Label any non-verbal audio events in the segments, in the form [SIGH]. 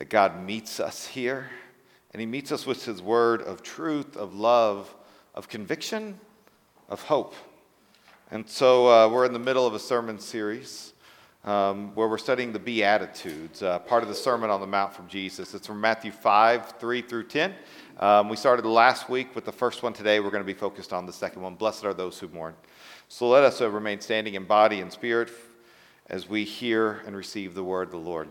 that God meets us here. And He meets us with His word of truth, of love, of conviction, of hope. And so uh, we're in the middle of a sermon series um, where we're studying the Beatitudes, uh, part of the Sermon on the Mount from Jesus. It's from Matthew 5, 3 through 10. Um, we started last week with the first one. Today we're going to be focused on the second one. Blessed are those who mourn. So let us uh, remain standing in body and spirit as we hear and receive the word of the Lord.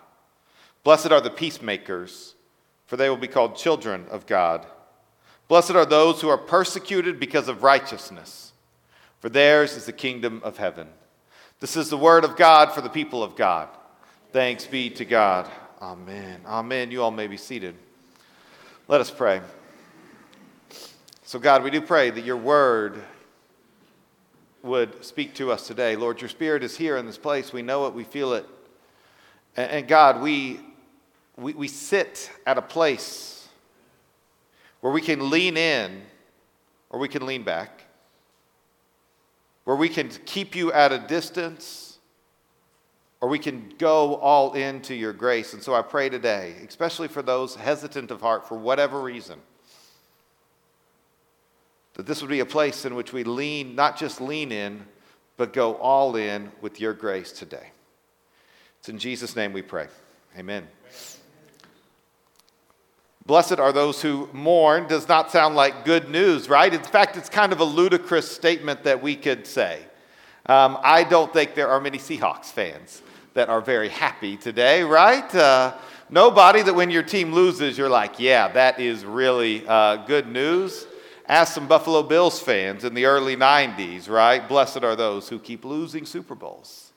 Blessed are the peacemakers, for they will be called children of God. Blessed are those who are persecuted because of righteousness, for theirs is the kingdom of heaven. This is the word of God for the people of God. Thanks be to God. Amen. Amen. You all may be seated. Let us pray. So, God, we do pray that your word would speak to us today. Lord, your spirit is here in this place. We know it, we feel it. And, God, we, we, we sit at a place where we can lean in or we can lean back, where we can keep you at a distance or we can go all into your grace. And so I pray today, especially for those hesitant of heart for whatever reason that this would be a place in which we lean, not just lean in, but go all in with your grace today. It's in Jesus' name we pray. Amen. Blessed are those who mourn does not sound like good news, right? In fact, it's kind of a ludicrous statement that we could say. Um, I don't think there are many Seahawks fans that are very happy today, right? Uh, nobody that when your team loses, you're like, yeah, that is really uh, good news. Ask some Buffalo Bills fans in the early 90s, right? Blessed are those who keep losing Super Bowls.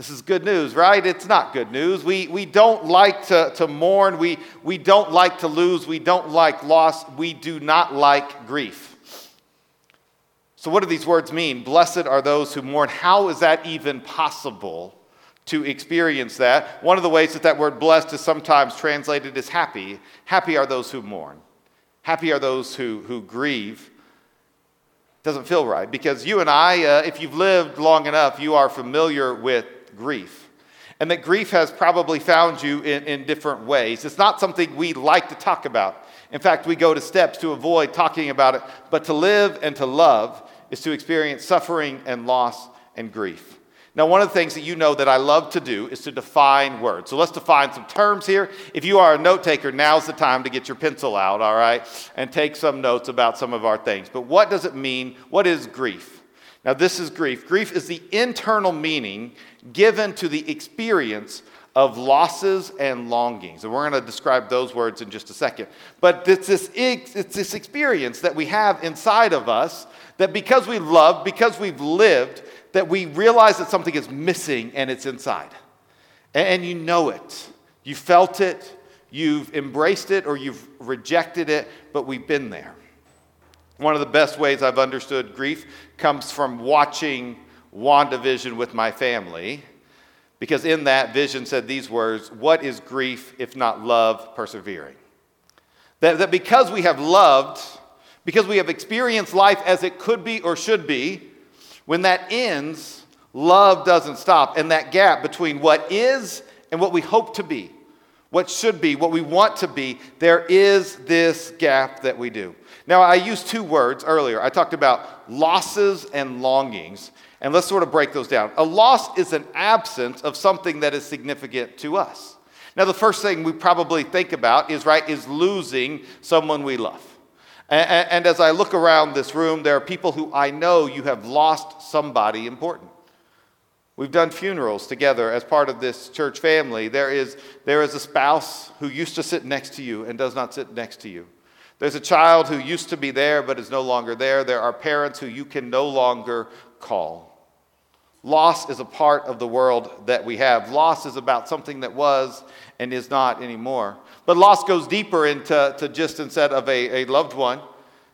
This is good news, right? It's not good news. We, we don't like to, to mourn. We, we don't like to lose. We don't like loss. We do not like grief. So, what do these words mean? Blessed are those who mourn. How is that even possible to experience that? One of the ways that that word blessed is sometimes translated as happy. Happy are those who mourn. Happy are those who, who grieve. Doesn't feel right because you and I, uh, if you've lived long enough, you are familiar with grief. And that grief has probably found you in, in different ways. It's not something we like to talk about. In fact, we go to steps to avoid talking about it. But to live and to love is to experience suffering and loss and grief. Now, one of the things that you know that I love to do is to define words. So let's define some terms here. If you are a note taker, now's the time to get your pencil out, all right, and take some notes about some of our things. But what does it mean? What is grief? Now, this is grief. Grief is the internal meaning given to the experience of losses and longings. And we're going to describe those words in just a second. But it's this, it's this experience that we have inside of us that because we love, because we've lived, that we realize that something is missing and it's inside. And you know it. You felt it, you've embraced it, or you've rejected it, but we've been there. One of the best ways I've understood grief comes from watching WandaVision with my family, because in that vision said these words What is grief if not love persevering? That, that because we have loved, because we have experienced life as it could be or should be, when that ends, love doesn't stop. And that gap between what is and what we hope to be, what should be, what we want to be, there is this gap that we do. Now, I used two words earlier. I talked about losses and longings. And let's sort of break those down. A loss is an absence of something that is significant to us. Now, the first thing we probably think about is, right, is losing someone we love. And, and, as I look around this room, there are people who I know you have lost somebody important. We've done funerals together as part of this church family. There is, there is a spouse who used to sit next to you and does not sit next to you. There's a child who used to be there but is no longer there. There are parents who you can no longer call. Loss is a part of the world that we have. Loss is about something that was and is not anymore. But loss goes deeper into to just instead of a, a loved one,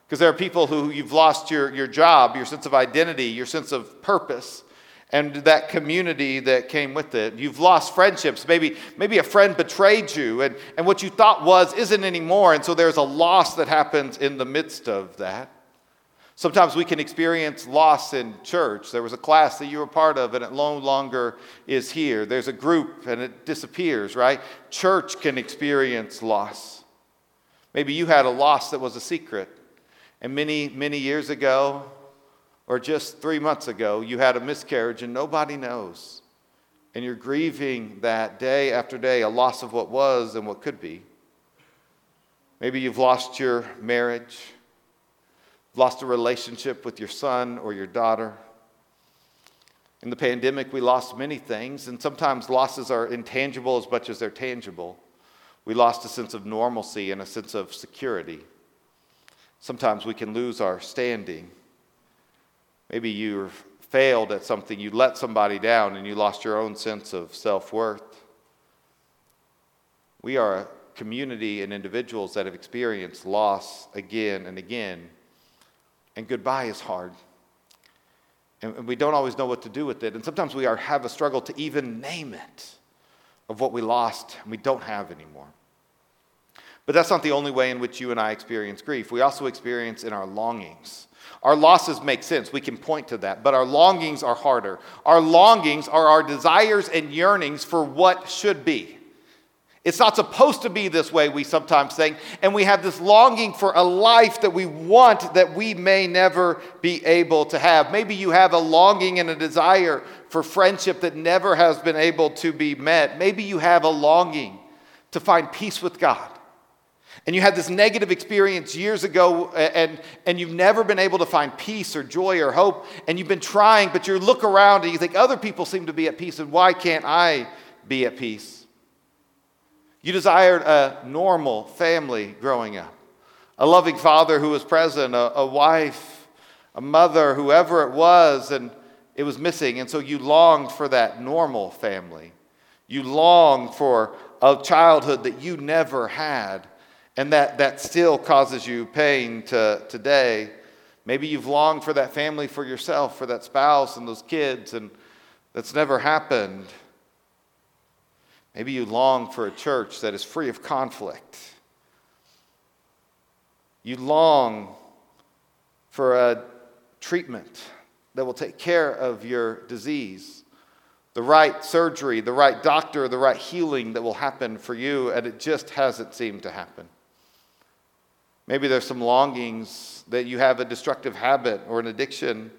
because there are people who you've lost your, your job, your sense of identity, your sense of purpose, and that community that came with it. You've lost friendships. Maybe, maybe a friend betrayed you, and, and what you thought was isn't anymore. And so there's a loss that happens in the midst of that. Sometimes we can experience loss in church. There was a class that you were part of and it no longer is here. There's a group and it disappears, right? Church can experience loss. Maybe you had a loss that was a secret. And many, many years ago, or just three months ago, you had a miscarriage and nobody knows. And you're grieving that day after day, a loss of what was and what could be. Maybe you've lost your marriage lost a relationship with your son or your daughter. In the pandemic, we lost many things, and sometimes losses are intangible as much as they're tangible. We lost a sense of normalcy and a sense of security. Sometimes we can lose our standing. Maybe you failed at something, you let somebody down, and you lost your own sense of self worth. We are a community and individuals that have experienced loss again and again and goodbye is hard. And we don't always know what to do with it. And sometimes we are, have a struggle to even name it of what we lost and we don't have anymore. But that's not the only way in which you and I experience grief. We also experience in our longings. Our losses make sense. We can point to that. But our longings are harder. Our longings are our desires and yearnings for what should be. It's not supposed to be this way, we sometimes think. And we have this longing for a life that we want that we may never be able to have. Maybe you have a longing and a desire for friendship that never has been able to be met. Maybe you have a longing to find peace with God. And you had this negative experience years ago, and, and you've never been able to find peace or joy or hope, and you've been trying, but you look around and you think other people seem to be at peace, and why can't I be at peace? You desired a normal family growing up, a loving father who was present, a, a wife, a mother, whoever it was, and it was missing. And so you longed for that normal family. You longed for a childhood that you never had, and that, that still causes you pain to, today. Maybe you've longed for that family for yourself, for that spouse and those kids, and that's never happened. Maybe you long for a church that is free of conflict. You long for a treatment that will take care of your disease, the right surgery, the right doctor, the right healing that will happen for you, and it just hasn't seemed to happen. Maybe there's some longings that you have a destructive habit or an addiction,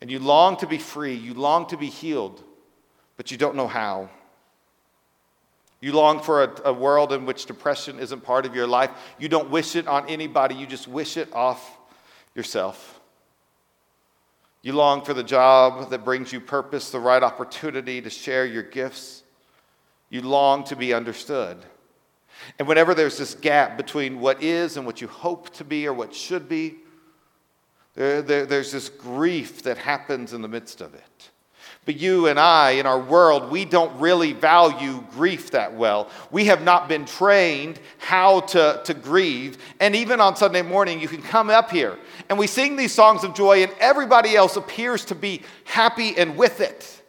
and you long to be free, you long to be healed, but you don't know how. You long for a, a, world in which depression isn't part of your life. You don't wish it on anybody, you just wish it off yourself. You long for the job that brings you purpose, the right opportunity to share your gifts. You long to be understood. And whenever there's this gap between what is and what you hope to be or what should be, there, there, there's this grief that happens in the midst of it. But you and I, in our world, we don't really value grief that well. We have not been trained how to, to grieve. And even on Sunday morning, you can come up here and we sing these songs of joy, and everybody else appears to be happy and with it.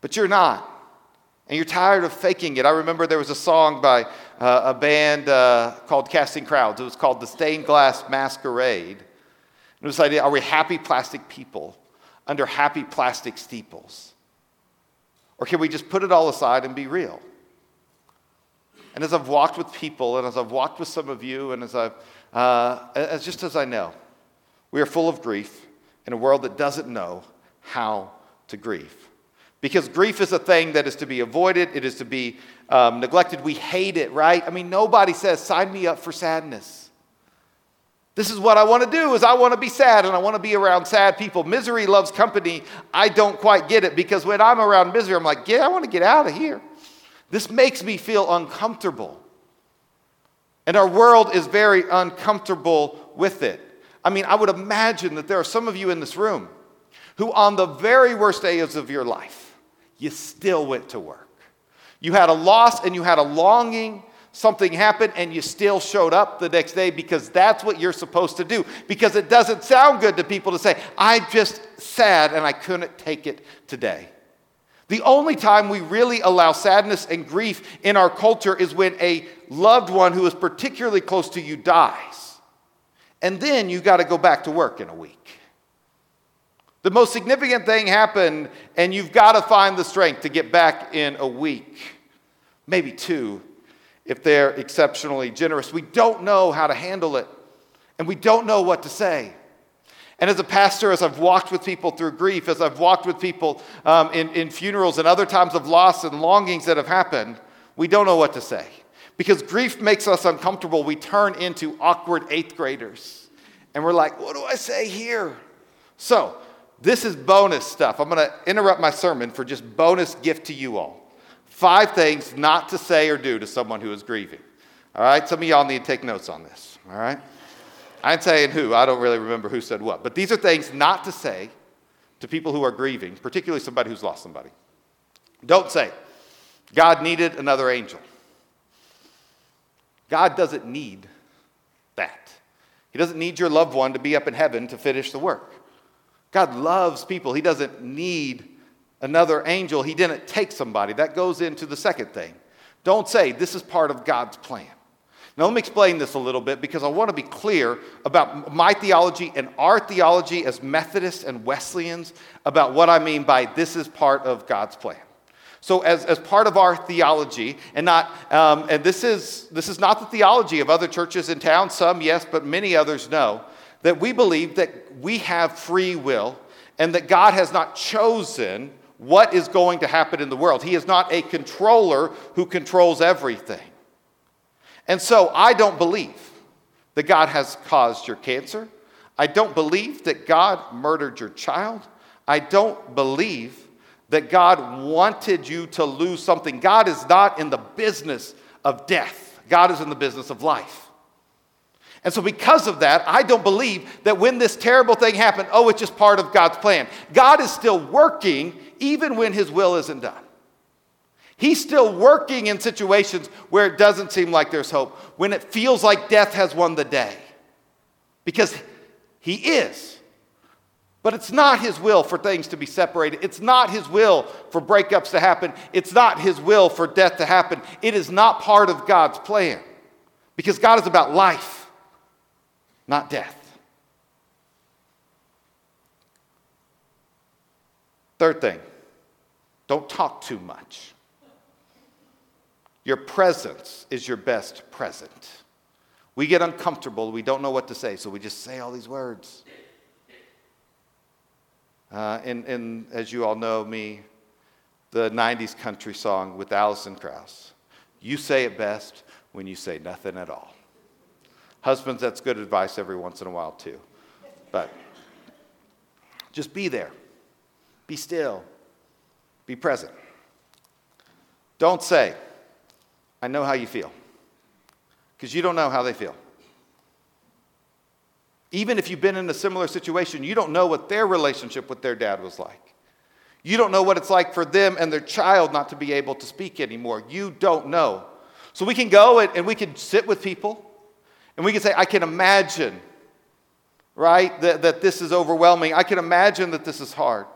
But you're not. And you're tired of faking it. I remember there was a song by uh, a band uh, called Casting Crowns. It was called The Stained Glass Masquerade. And it was like, are we happy plastic people? Under happy plastic steeples? Or can we just put it all aside and be real? And as I've walked with people, and as I've walked with some of you, and as I've, uh, as just as I know, we are full of grief in a world that doesn't know how to grieve. Because grief is a thing that is to be avoided, it is to be um, neglected. We hate it, right? I mean, nobody says, sign me up for sadness. This is what I want to do is I want to be sad and I want to be around sad people. Misery loves company. I don't quite get it because when I'm around misery, I'm like, yeah, I want to get out of here. This makes me feel uncomfortable. And our world is very uncomfortable with it. I mean, I would imagine that there are some of you in this room who, on the very worst days of your life, you still went to work. You had a loss and you had a longing. Something happened and you still showed up the next day because that's what you're supposed to do. Because it doesn't sound good to people to say, I'm just sad and I couldn't take it today. The only time we really allow sadness and grief in our culture is when a loved one who is particularly close to you dies. And then you got to go back to work in a week. The most significant thing happened, and you've got to find the strength to get back in a week, maybe two, if they're exceptionally generous. We don't know how to handle it, and we don't know what to say. And as a pastor, as I've walked with people through grief, as I've walked with people um, in, in funerals and other times of loss and longings that have happened, we don't know what to say. Because grief makes us uncomfortable, we turn into awkward eighth graders. And we're like, what do I say here? So, this is bonus stuff. I'm going to interrupt my sermon for just bonus gift to you all. Five things not to say or do to someone who is grieving. All right? Some of y'all need to take notes on this. All right? I ain't saying who. I don't really remember who said what. But these are things not to say to people who are grieving, particularly somebody who's lost somebody. Don't say, God needed another angel. God doesn't need that. He doesn't need your loved one to be up in heaven to finish the work. God loves people. He doesn't need another angel. He didn't take somebody. That goes into the second thing. Don't say, this is part of God's plan. Now, let me explain this a little bit because I want to be clear about my theology and our theology as Methodists and Wesleyans about what I mean by this is part of God's plan. So, as, as part of our theology, and not, um, and this is, this is not the theology of other churches in town, some yes, but many others no that we believe that we have free will and that God has not chosen what is going to happen in the world. He is not a controller who controls everything. And so I don't believe that God has caused your cancer. I don't believe that God murdered your child. I don't believe that God wanted you to lose something. God is not in the business of death, God is in the business of life. And so, because of that, I don't believe that when this terrible thing happened, oh, it's just part of God's plan. God is still working even when His will isn't done. He's still working in situations where it doesn't seem like there's hope, when it feels like death has won the day. Because He is. But it's not His will for things to be separated. It's not His will for breakups to happen. It's not His will for death to happen. It is not part of God's plan. Because God is about life not death. Third thing, don't talk too much. Your presence is your best present. We get uncomfortable, we don't know what to say, so we just say all these words. Uh, and, and as you all know me, the 90s country song with Alison Krauss. You say it best when you say nothing at all. Husbands, that's good advice every once in a while, too. But just be there, be still, be present. Don't say, I know how you feel, because you don't know how they feel. Even if you've been in a similar situation, you don't know what their relationship with their dad was like. You don't know what it's like for them and their child not to be able to speak anymore. You don't know. So we can go and, we can sit with people and we can say, I can imagine, right, that, that this is overwhelming. I can imagine that this is hard.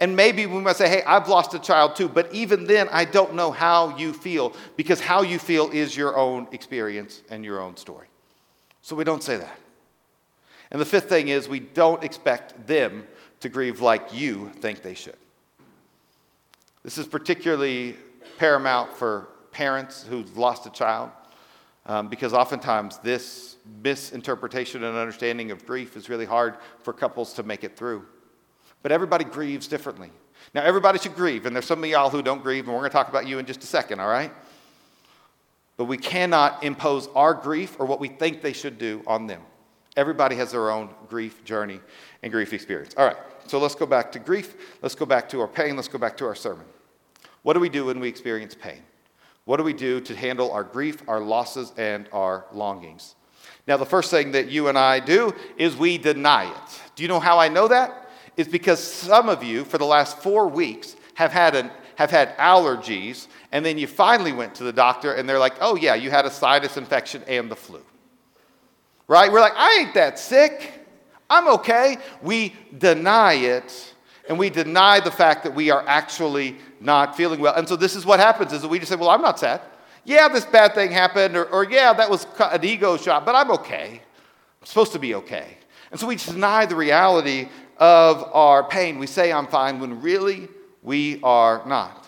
And maybe we might say, hey, I've lost a child too, but even then, I don't know how you feel because how you feel is your own experience and your own story. So we don't say that. And the fifth thing is, we don't expect them to grieve like you think they should. This is particularly paramount for parents who've lost a child. Um, because oftentimes this misinterpretation and understanding of grief is really hard for couples to make it through. But everybody grieves differently. Now, everybody should grieve, and there's some of y'all who don't grieve, and we're going to talk about you in just a second, all right? But we cannot impose our grief or what we think they should do on them. Everybody has their own grief journey and grief experience. All right, so let's go back to grief. Let's go back to our pain. Let's go back to our sermon. What do we do when we experience pain? What do we do to handle our grief, our losses, and our longings? Now, the first thing that you and I do is we deny it. Do you know how I know that? It's because some of you, for the last four weeks, have had, an, have had allergies, and then you finally went to the doctor, and they're like, oh, yeah, you had a sinus infection and the flu. Right? We're like, I ain't that sick. I'm okay. We deny it, and we deny the fact that we are actually not feeling well. And so this is what happens is that we just say, well, I'm not sad. Yeah, this bad thing happened, or, or yeah, that was an ego shot, but I'm okay. I'm supposed to be okay. And so we deny the reality of our pain. We say, I'm fine, when really we are not.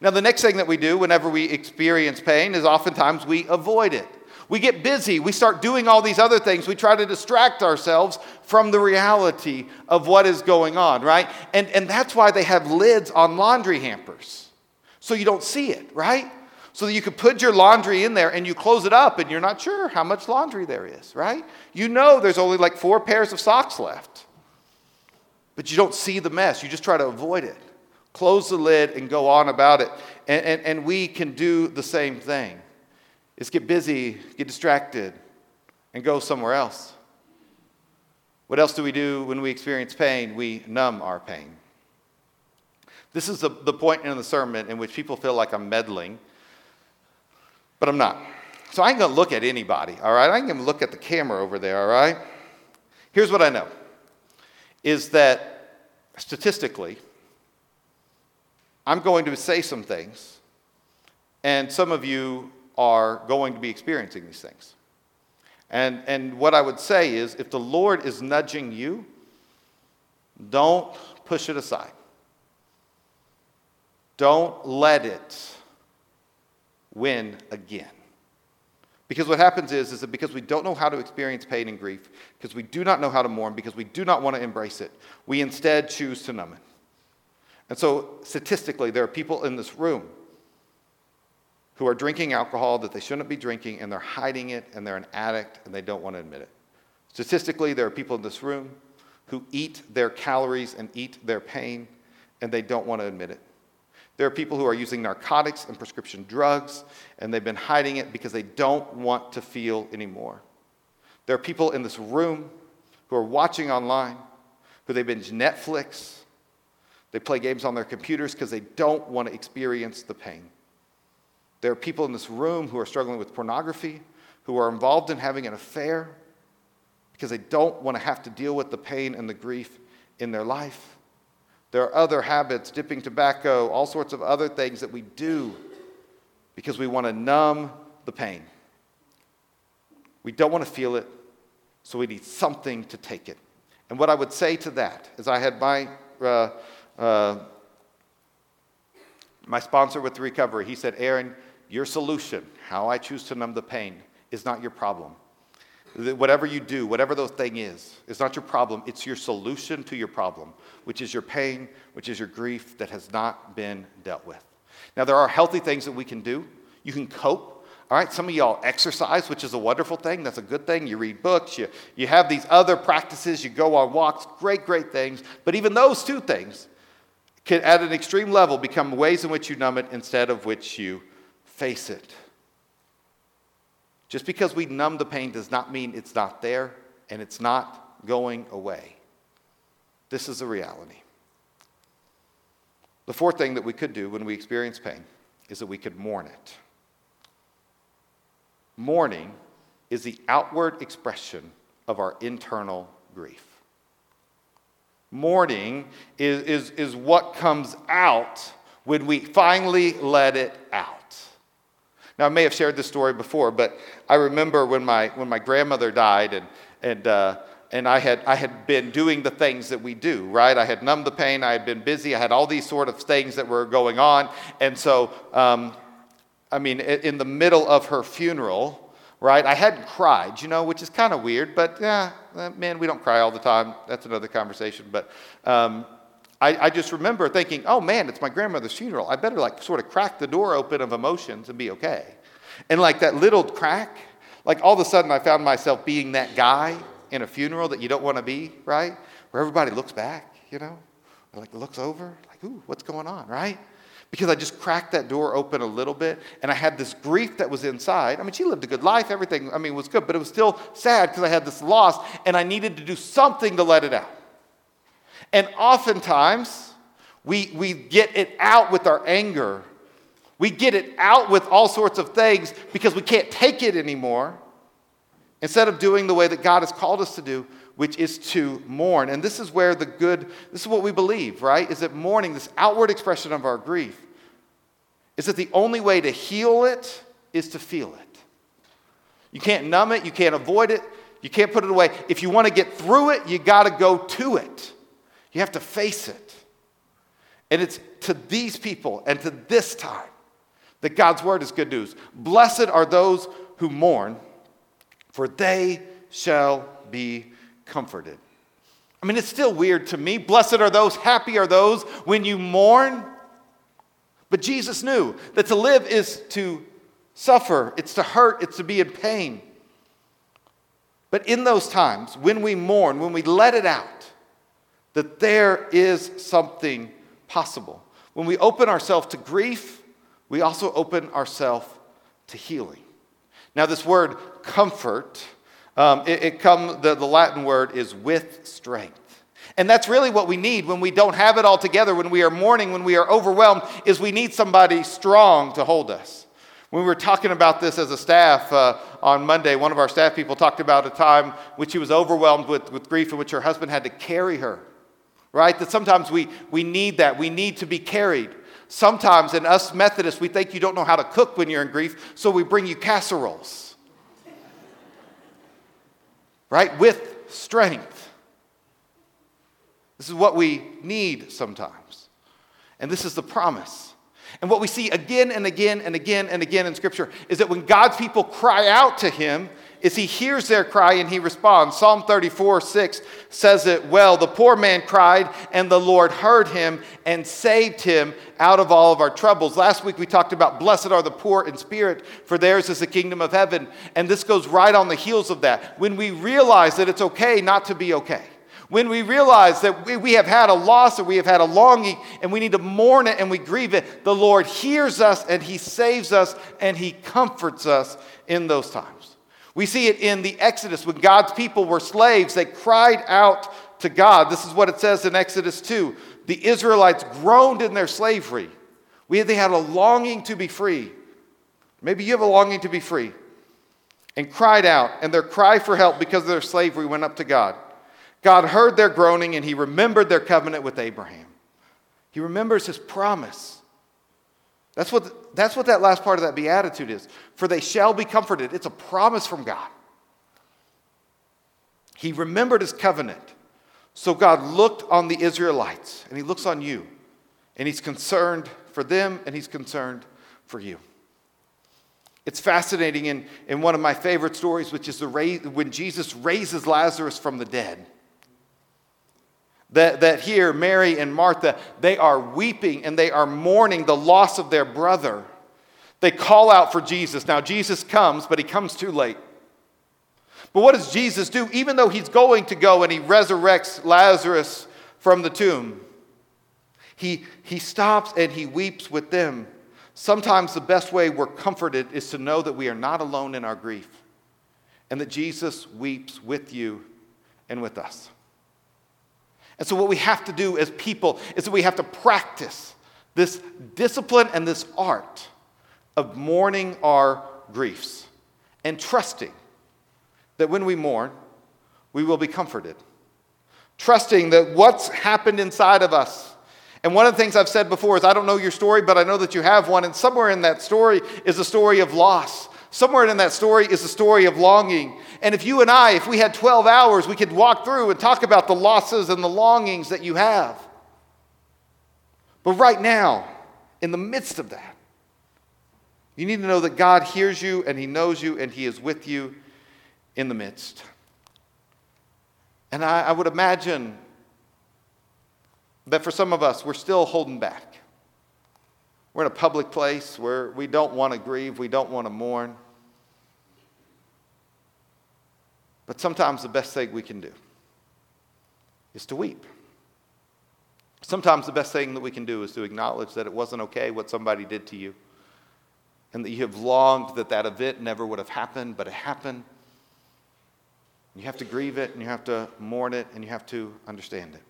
Now, the next thing that we do whenever we experience pain is oftentimes we avoid it. We get busy. We start doing all these other things. We try to distract ourselves from the reality of what is going on, right? And, and that's why they have lids on laundry hampers. So you don't see it, right? So that you can put your laundry in there and you close it up and you're not sure how much laundry there is, right? You know there's only like four pairs of socks left. But you don't see the mess. You just try to avoid it. Close the lid and go on about it. And, and, and we can do the same thing is get busy, get distracted, and go somewhere else. What else do we do when we experience pain? We numb our pain. This is the, the point in the sermon in which people feel like I'm meddling, but I'm not. So I ain't gonna look at anybody, all right? I ain't gonna look at the camera over there, all right? Here's what I know is that statistically, I'm going to say some things, and some of you are going to be experiencing these things. And, and what I would say is if the Lord is nudging you, don't push it aside. Don't let it win again. Because what happens is, is that because we don't know how to experience pain and grief, because we do not know how to mourn, because we do not want to embrace it, we instead choose to numb it. And so, statistically, there are people in this room who are drinking alcohol that they shouldn't be drinking and they're hiding it and they're an addict and they don't want to admit it. Statistically, there are people in this room who eat their calories and eat their pain and they don't want to admit it. There are people who are using narcotics and prescription drugs and they've been hiding it because they don't want to feel anymore. There are people in this room who are watching online, who they binge Netflix, they play games on their computers because they don't want to experience the pain. There are people in this room who are struggling with pornography, who are involved in having an affair because they don't want to have to deal with the pain and the grief in their life. There are other habits, dipping tobacco, all sorts of other things that we do because we want to numb the pain. We don't want to feel it, so we need something to take it. And what I would say to that is I had my uh, uh, my sponsor with the recovery, he said, Aaron, your solution, how I choose to numb the pain, is not your problem. Whatever you do, whatever those thing is, is not your problem. It's your solution to your problem, which is your pain, which is your grief that has not been dealt with. Now, there are healthy things that we can do. You can cope. All right, some of y'all exercise, which is a wonderful thing. That's a good thing. You read books, you, you have these other practices, you go on walks, great, great things. But even those two things can, at an extreme level, become ways in which you numb it instead of which you face it. Just because we numb the pain does not mean it's not there and it's not going away. This is a reality. The fourth thing that we could do when we experience pain is that we could mourn it. Mourning is the outward expression of our internal grief. Mourning is, is, is what comes out when we finally let it out. Now, I may have shared this story before, but I remember when my, when my grandmother died and, and, uh, and I, had, I had been doing the things that we do, right? I had numbed the pain, I had been busy, I had all these sort of things that were going on. And so, um, I mean, in the middle of her funeral, right, I hadn't cried, you know, which is kind of weird, but yeah, man, we don't cry all the time. That's another conversation. But um, I, I just remember thinking, oh man, it's my grandmother's funeral. I better like sort of crack the door open of emotions and be okay. And like that little crack, like all of a sudden I found myself being that guy in a funeral that you don't want to be, right? Where everybody looks back, you know, like looks over, like, ooh, what's going on, right? Because I just cracked that door open a little bit and I had this grief that was inside. I mean, she lived a good life, everything, I mean, was good, but it was still sad because I had this loss and I needed to do something to let it out. And oftentimes, we, we get it out with our anger. We get it out with all sorts of things because we can't take it anymore. Instead of doing the way that God has called us to do, which is to mourn. And this is where the good, this is what we believe, right? Is that mourning, this outward expression of our grief, is that the only way to heal it is to feel it. You can't numb it, you can't avoid it, you can't put it away. If you want to get through it, you got to go to it. You have to face it. And it's to these people and to this time that God's word is good news. Blessed are those who mourn, for they shall be comforted. I mean, it's still weird to me. Blessed are those, happy are those when you mourn. But Jesus knew that to live is to suffer, it's to hurt, it's to be in pain. But in those times, when we mourn, when we let it out, that there is something possible. When we open ourselves to grief, we also open ourselves to healing. Now, this word comfort um, it, it come, the, the Latin word is with strength. And that's really what we need when we don't have it all together, when we are mourning, when we are overwhelmed, is we need somebody strong to hold us. When we were talking about this as a staff uh, on Monday, one of our staff people talked about a time which she was overwhelmed with, with grief in which her husband had to carry her. Right? That sometimes we, we need that. We need to be carried. Sometimes in us Methodists, we think you don't know how to cook when you're in grief, so we bring you casseroles right? With strength. This is what we need sometimes. And this is the promise. And what we see again and again and again and again in Scripture is that when God's people cry out to Him, is He hears their cry and He responds. Psalm 34 6 says it well. The poor man cried, and the Lord heard him and saved him out of all of our troubles. Last week we talked about blessed are the poor in spirit, for theirs is the kingdom of heaven. And this goes right on the heels of that. When we realize that it's okay not to be okay when we realize that we, we have had a loss or we have had a longing and we need to mourn it and we grieve it, the Lord hears us and He saves us and He comforts us in those times. We see it in the Exodus when God's people were slaves, they cried out to God. This is what it says in Exodus 2. The Israelites groaned in their slavery. We, they had a longing to be free. Maybe you have a longing to be free. And cried out, and their cry for help because of their slavery went up to God. God heard their groaning and he remembered their covenant with Abraham. He remembers his promise. That's what, that's what that last part of that beatitude is. For they shall be comforted. It's a promise from God. He remembered his covenant. So God looked on the Israelites and he looks on you. And he's concerned for them and he's concerned for you. It's fascinating in, in one of my favorite stories, which is the when Jesus raises Lazarus from the dead. That, that here, Mary and Martha, they are weeping and they are mourning the loss of their brother. They call out for Jesus. Now, Jesus comes, but he comes too late. But what does Jesus do? Even though he's going to go and he resurrects Lazarus from the tomb, he, he stops and he weeps with them. Sometimes the best way we're comforted is to know that we are not alone in our grief and that Jesus weeps with you and with us. And so, what we have to do as people is that we have to practice this discipline and this art of mourning our griefs and trusting that when we mourn, we will be comforted. Trusting that what's happened inside of us, and one of the things I've said before is I don't know your story, but I know that you have one, and somewhere in that story is a story of loss. Somewhere in that story is a story of longing. And if you and I, if we had 12 hours, we could walk through and talk about the losses and the longings that you have. But right now, in the midst of that, you need to know that God hears you and He knows you and He is with you in the midst. And I, I would imagine that for some of us, we're still holding back. We're in a public place where we don't want to grieve, we don't want to mourn. But sometimes the best thing we can do is to weep. Sometimes the best thing that we can do is to acknowledge that it wasn't okay what somebody did to you and that you have longed that that event never would have happened, but it happened. You have to grieve it and you have to mourn it and you have to understand it.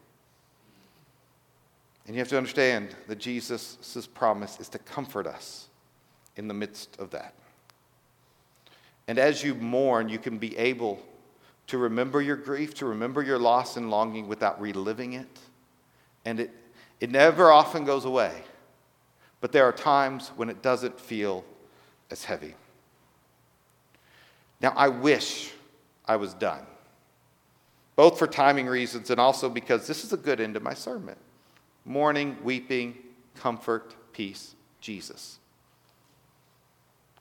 And you have to understand that Jesus' promise is to comfort us in the midst of that. And as you mourn, you can be able to remember your grief, to remember your loss and longing without reliving it. And it, it never often goes away, but there are times when it doesn't feel as heavy. Now, I wish I was done, both for timing reasons and also because this is a good end to my sermon mourning, weeping, comfort, peace, Jesus.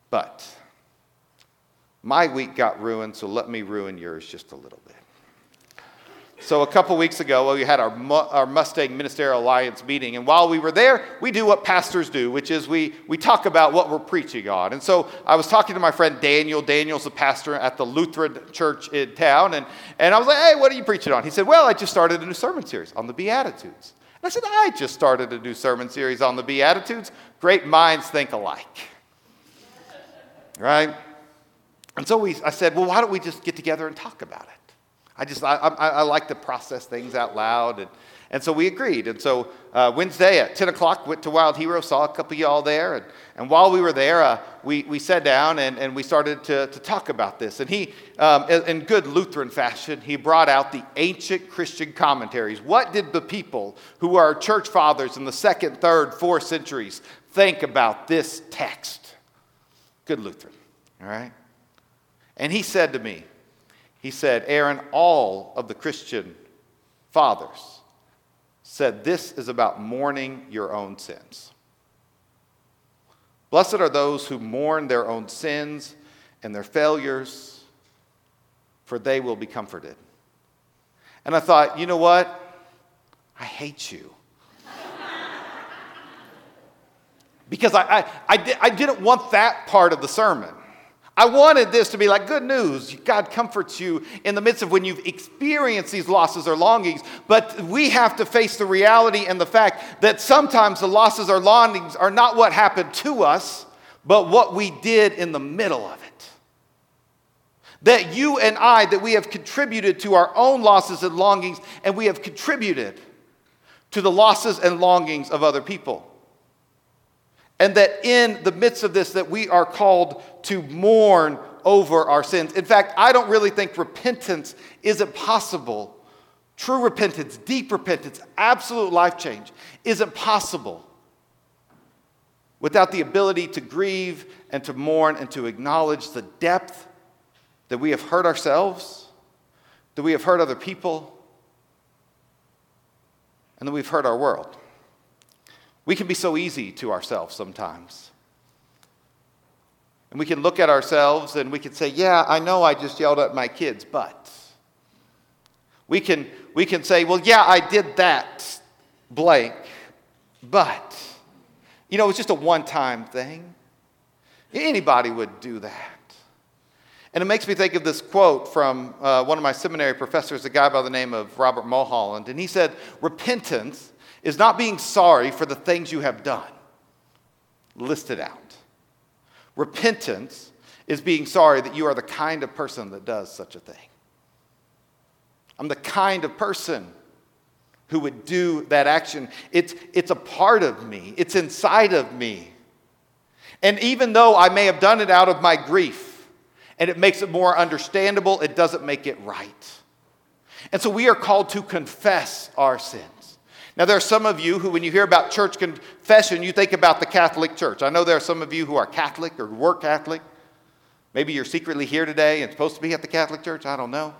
But my week got ruined, so let me ruin yours just a little bit. So, a couple weeks ago, we had our, our Mustang Ministerial Alliance meeting. And while we were there, we do what pastors do, which is we, we talk about what we're preaching on. And so, I was talking to my friend Daniel. Daniel's a pastor at the Lutheran church in town. And, and I was like, hey, what are you preaching on? He said, well, I just started a new sermon series on the Beatitudes. I said, I just started a new sermon series on the Beatitudes. Great minds think alike. Right? And so we, I said, well, why don't we just get together and talk about it? I just, I, I, I like to process things out loud. And, and so we agreed. And so uh, Wednesday at 10 o'clock, went to Wild Hero, saw a couple of y'all there. And, and while we were there, uh, we, we sat down and, and we started to, to talk about this. And he, um, in good Lutheran fashion, he brought out the ancient Christian commentaries. What did the people who are church fathers in the second, third, fourth centuries think about this text? Good Lutheran, all right? And he said to me, he said, Aaron, all of the Christian fathers said this is about mourning your own sins. Blessed are those who mourn their own sins and their failures, for they will be comforted. And I thought, you know what? I hate you. [LAUGHS] because I, I, I, di- I didn't want that part of the sermon. I wanted this to be like good news. God comforts you in the midst of when you've experienced these losses or longings. But we have to face the reality and the fact that sometimes the losses or longings are not what happened to us, but what we did in the middle of it. That you and I, that we have contributed to our own losses and longings, and we have contributed to the losses and longings of other people and that in the midst of this that we are called to mourn over our sins. In fact i don't really think repentance isn't possible. True repentance deep repentance absolute life change isn't possible without the ability to grieve and to mourn and to acknowledge the depth that we have hurt ourselves that we have hurt other people and that we've hurt our world we can be so easy to ourselves sometimes. And we can look at ourselves and we can say, Yeah, I know I just yelled at my kids, but. We can, we can say, Well, yeah, I did that, blank, but. You know, it's just a one time thing. Anybody would do that. And it makes me think of this quote from uh, one of my seminary professors, a guy by the name of Robert Mulholland. And he said, Repentance is not being sorry for the things you have done. List it out. Repentance is being sorry that you are the kind of person that does such a thing. I'm the kind of person who would do that action. It's, it's a part of me, it's inside of me. And even though I may have done it out of my grief and it makes it more understandable, it doesn't make it right. And so we are called to confess our sin. Now, there are some of you who, when you hear about church confession, you think about the Catholic Church. I know there are some of you who are Catholic or were Catholic. Maybe you're secretly here today and supposed to be at the Catholic Church. I don't know.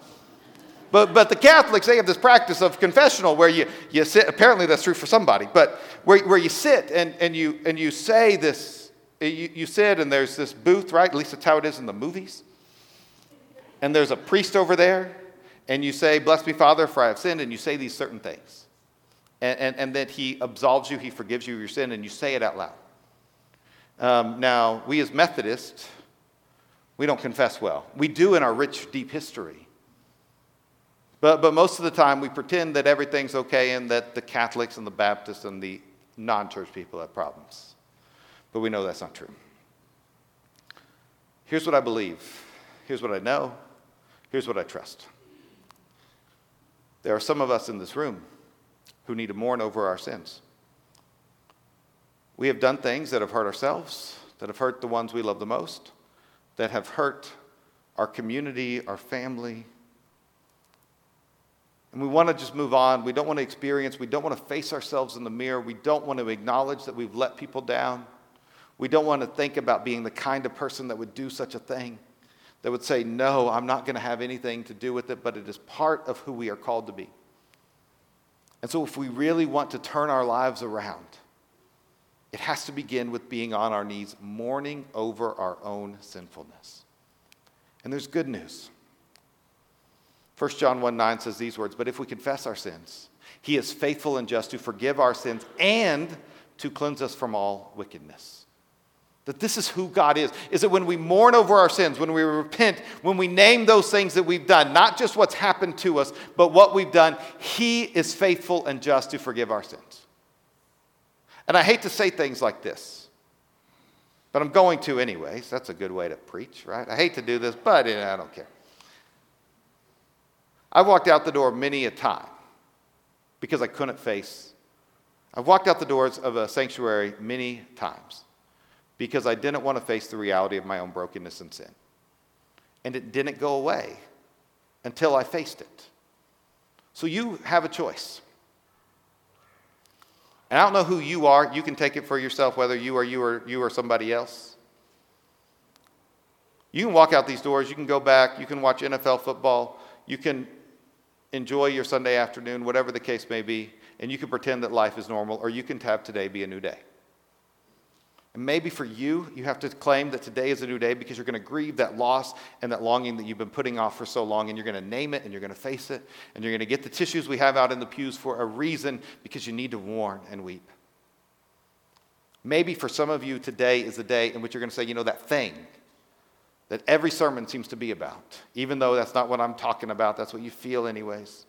But, but the Catholics, they have this practice of confessional where you, you sit, apparently that's true for somebody, but where, where you sit and, and, you, and you say this, you, you sit and there's this booth, right? At least that's how it is in the movies. And there's a priest over there, and you say, Bless me, Father, for I have sinned, and you say these certain things. And, and, and that He absolves you, He forgives you your sin, and you say it out loud. Um, now, we as Methodists, we don't confess well. We do in our rich, deep history. But, but most of the time, we pretend that everything's okay and that the Catholics and the Baptists and the non church people have problems. But we know that's not true. Here's what I believe. Here's what I know. Here's what I trust. There are some of us in this room who need to mourn over our sins. We have done things that have hurt ourselves, that have hurt the ones we love the most, that have hurt our community, our family. And we want to just move on. We don't want to experience, we don't want to face ourselves in the mirror. We don't want to acknowledge that we've let people down. We don't want to think about being the kind of person that would do such a thing, that would say, No, I'm not going to have anything to do with it, but it is part of who we are called to be. And so, if we really want to turn our lives around, it has to begin with being on our knees, mourning over our own sinfulness. And there's good news. 1 John 1 9 says these words But if we confess our sins, he is faithful and just to forgive our sins and to cleanse us from all wickedness. That this is who God is. Is that when we mourn over our sins, when we repent, when we name those things that we've done, not just what's happened to us, but what we've done, He is faithful and just to forgive our sins. And I hate to say things like this, but I'm going to anyways. That's a good way to preach, right? I hate to do this, but I don't care. I've walked out the door many a time because I couldn't face. I've walked out the doors of a sanctuary many times because I didn't want to face the reality of my own brokenness and sin. And it didn't go away until I faced it. So you have a choice. And I don't know who you are. You can take it for yourself, whether you are you or you or somebody else. You can walk out these doors. You can go back. You can watch NFL football. You can enjoy your Sunday afternoon, whatever the case may be, and you can pretend that life is normal, or you can have today be a new day. And maybe for you, you have to claim that today is a new day because you're going to grieve that loss and that longing that you've been putting off for so long, and you're going to name it and you're going to face it, and you're going to get the tissues we have out in the pews for a reason because you need to mourn and weep. Maybe for some of you, today is the day in which you're going to say, you know, that thing that every sermon seems to be about, even though that's not what I'm talking about, that's what you feel, anyways.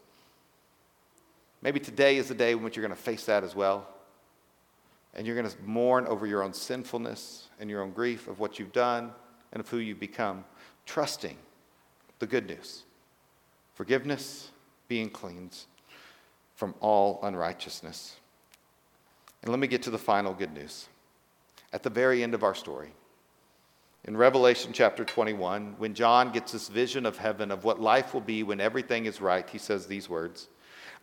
Maybe today is the day in which you're going to face that as well and you're going to mourn over your own sinfulness and your own grief of what you've done and of who you've become, trusting the good news forgiveness, being cleansed from all unrighteousness. And let me get to the final good news. At the very end of our story, in Revelation chapter 21, when John gets this vision of heaven, of what life will be when everything is right, he says these words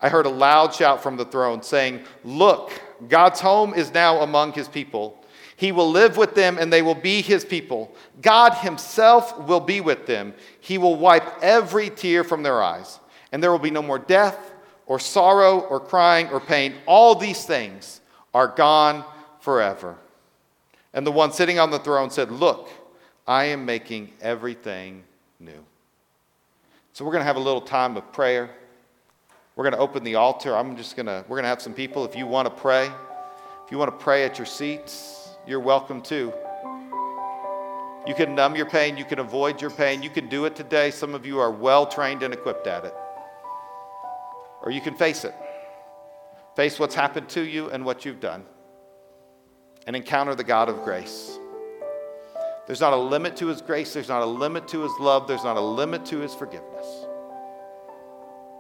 I heard a loud shout from the throne saying, Look, God's home is now among his people. He will live with them and they will be his people. God himself will be with them. He will wipe every tear from their eyes. And there will be no more death or sorrow or crying or pain. All these things are gone forever. And the one sitting on the throne said, Look, I am making everything new. So we're going to have a little time of prayer. We're going to open the altar. I'm just going to, we're going to have some people. If you want to pray, if you want to pray at your seats, you're welcome to. You can numb your pain. You can avoid your pain. You can do it today. Some of you are well trained and equipped at it. Or you can face it. Face what's happened to you and what you've done. And encounter the God of grace. There's not a limit to his grace. There's not a limit to his love. There's not a limit to his forgiveness.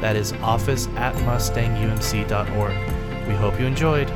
That is office at mustangumc.org. We hope you enjoyed.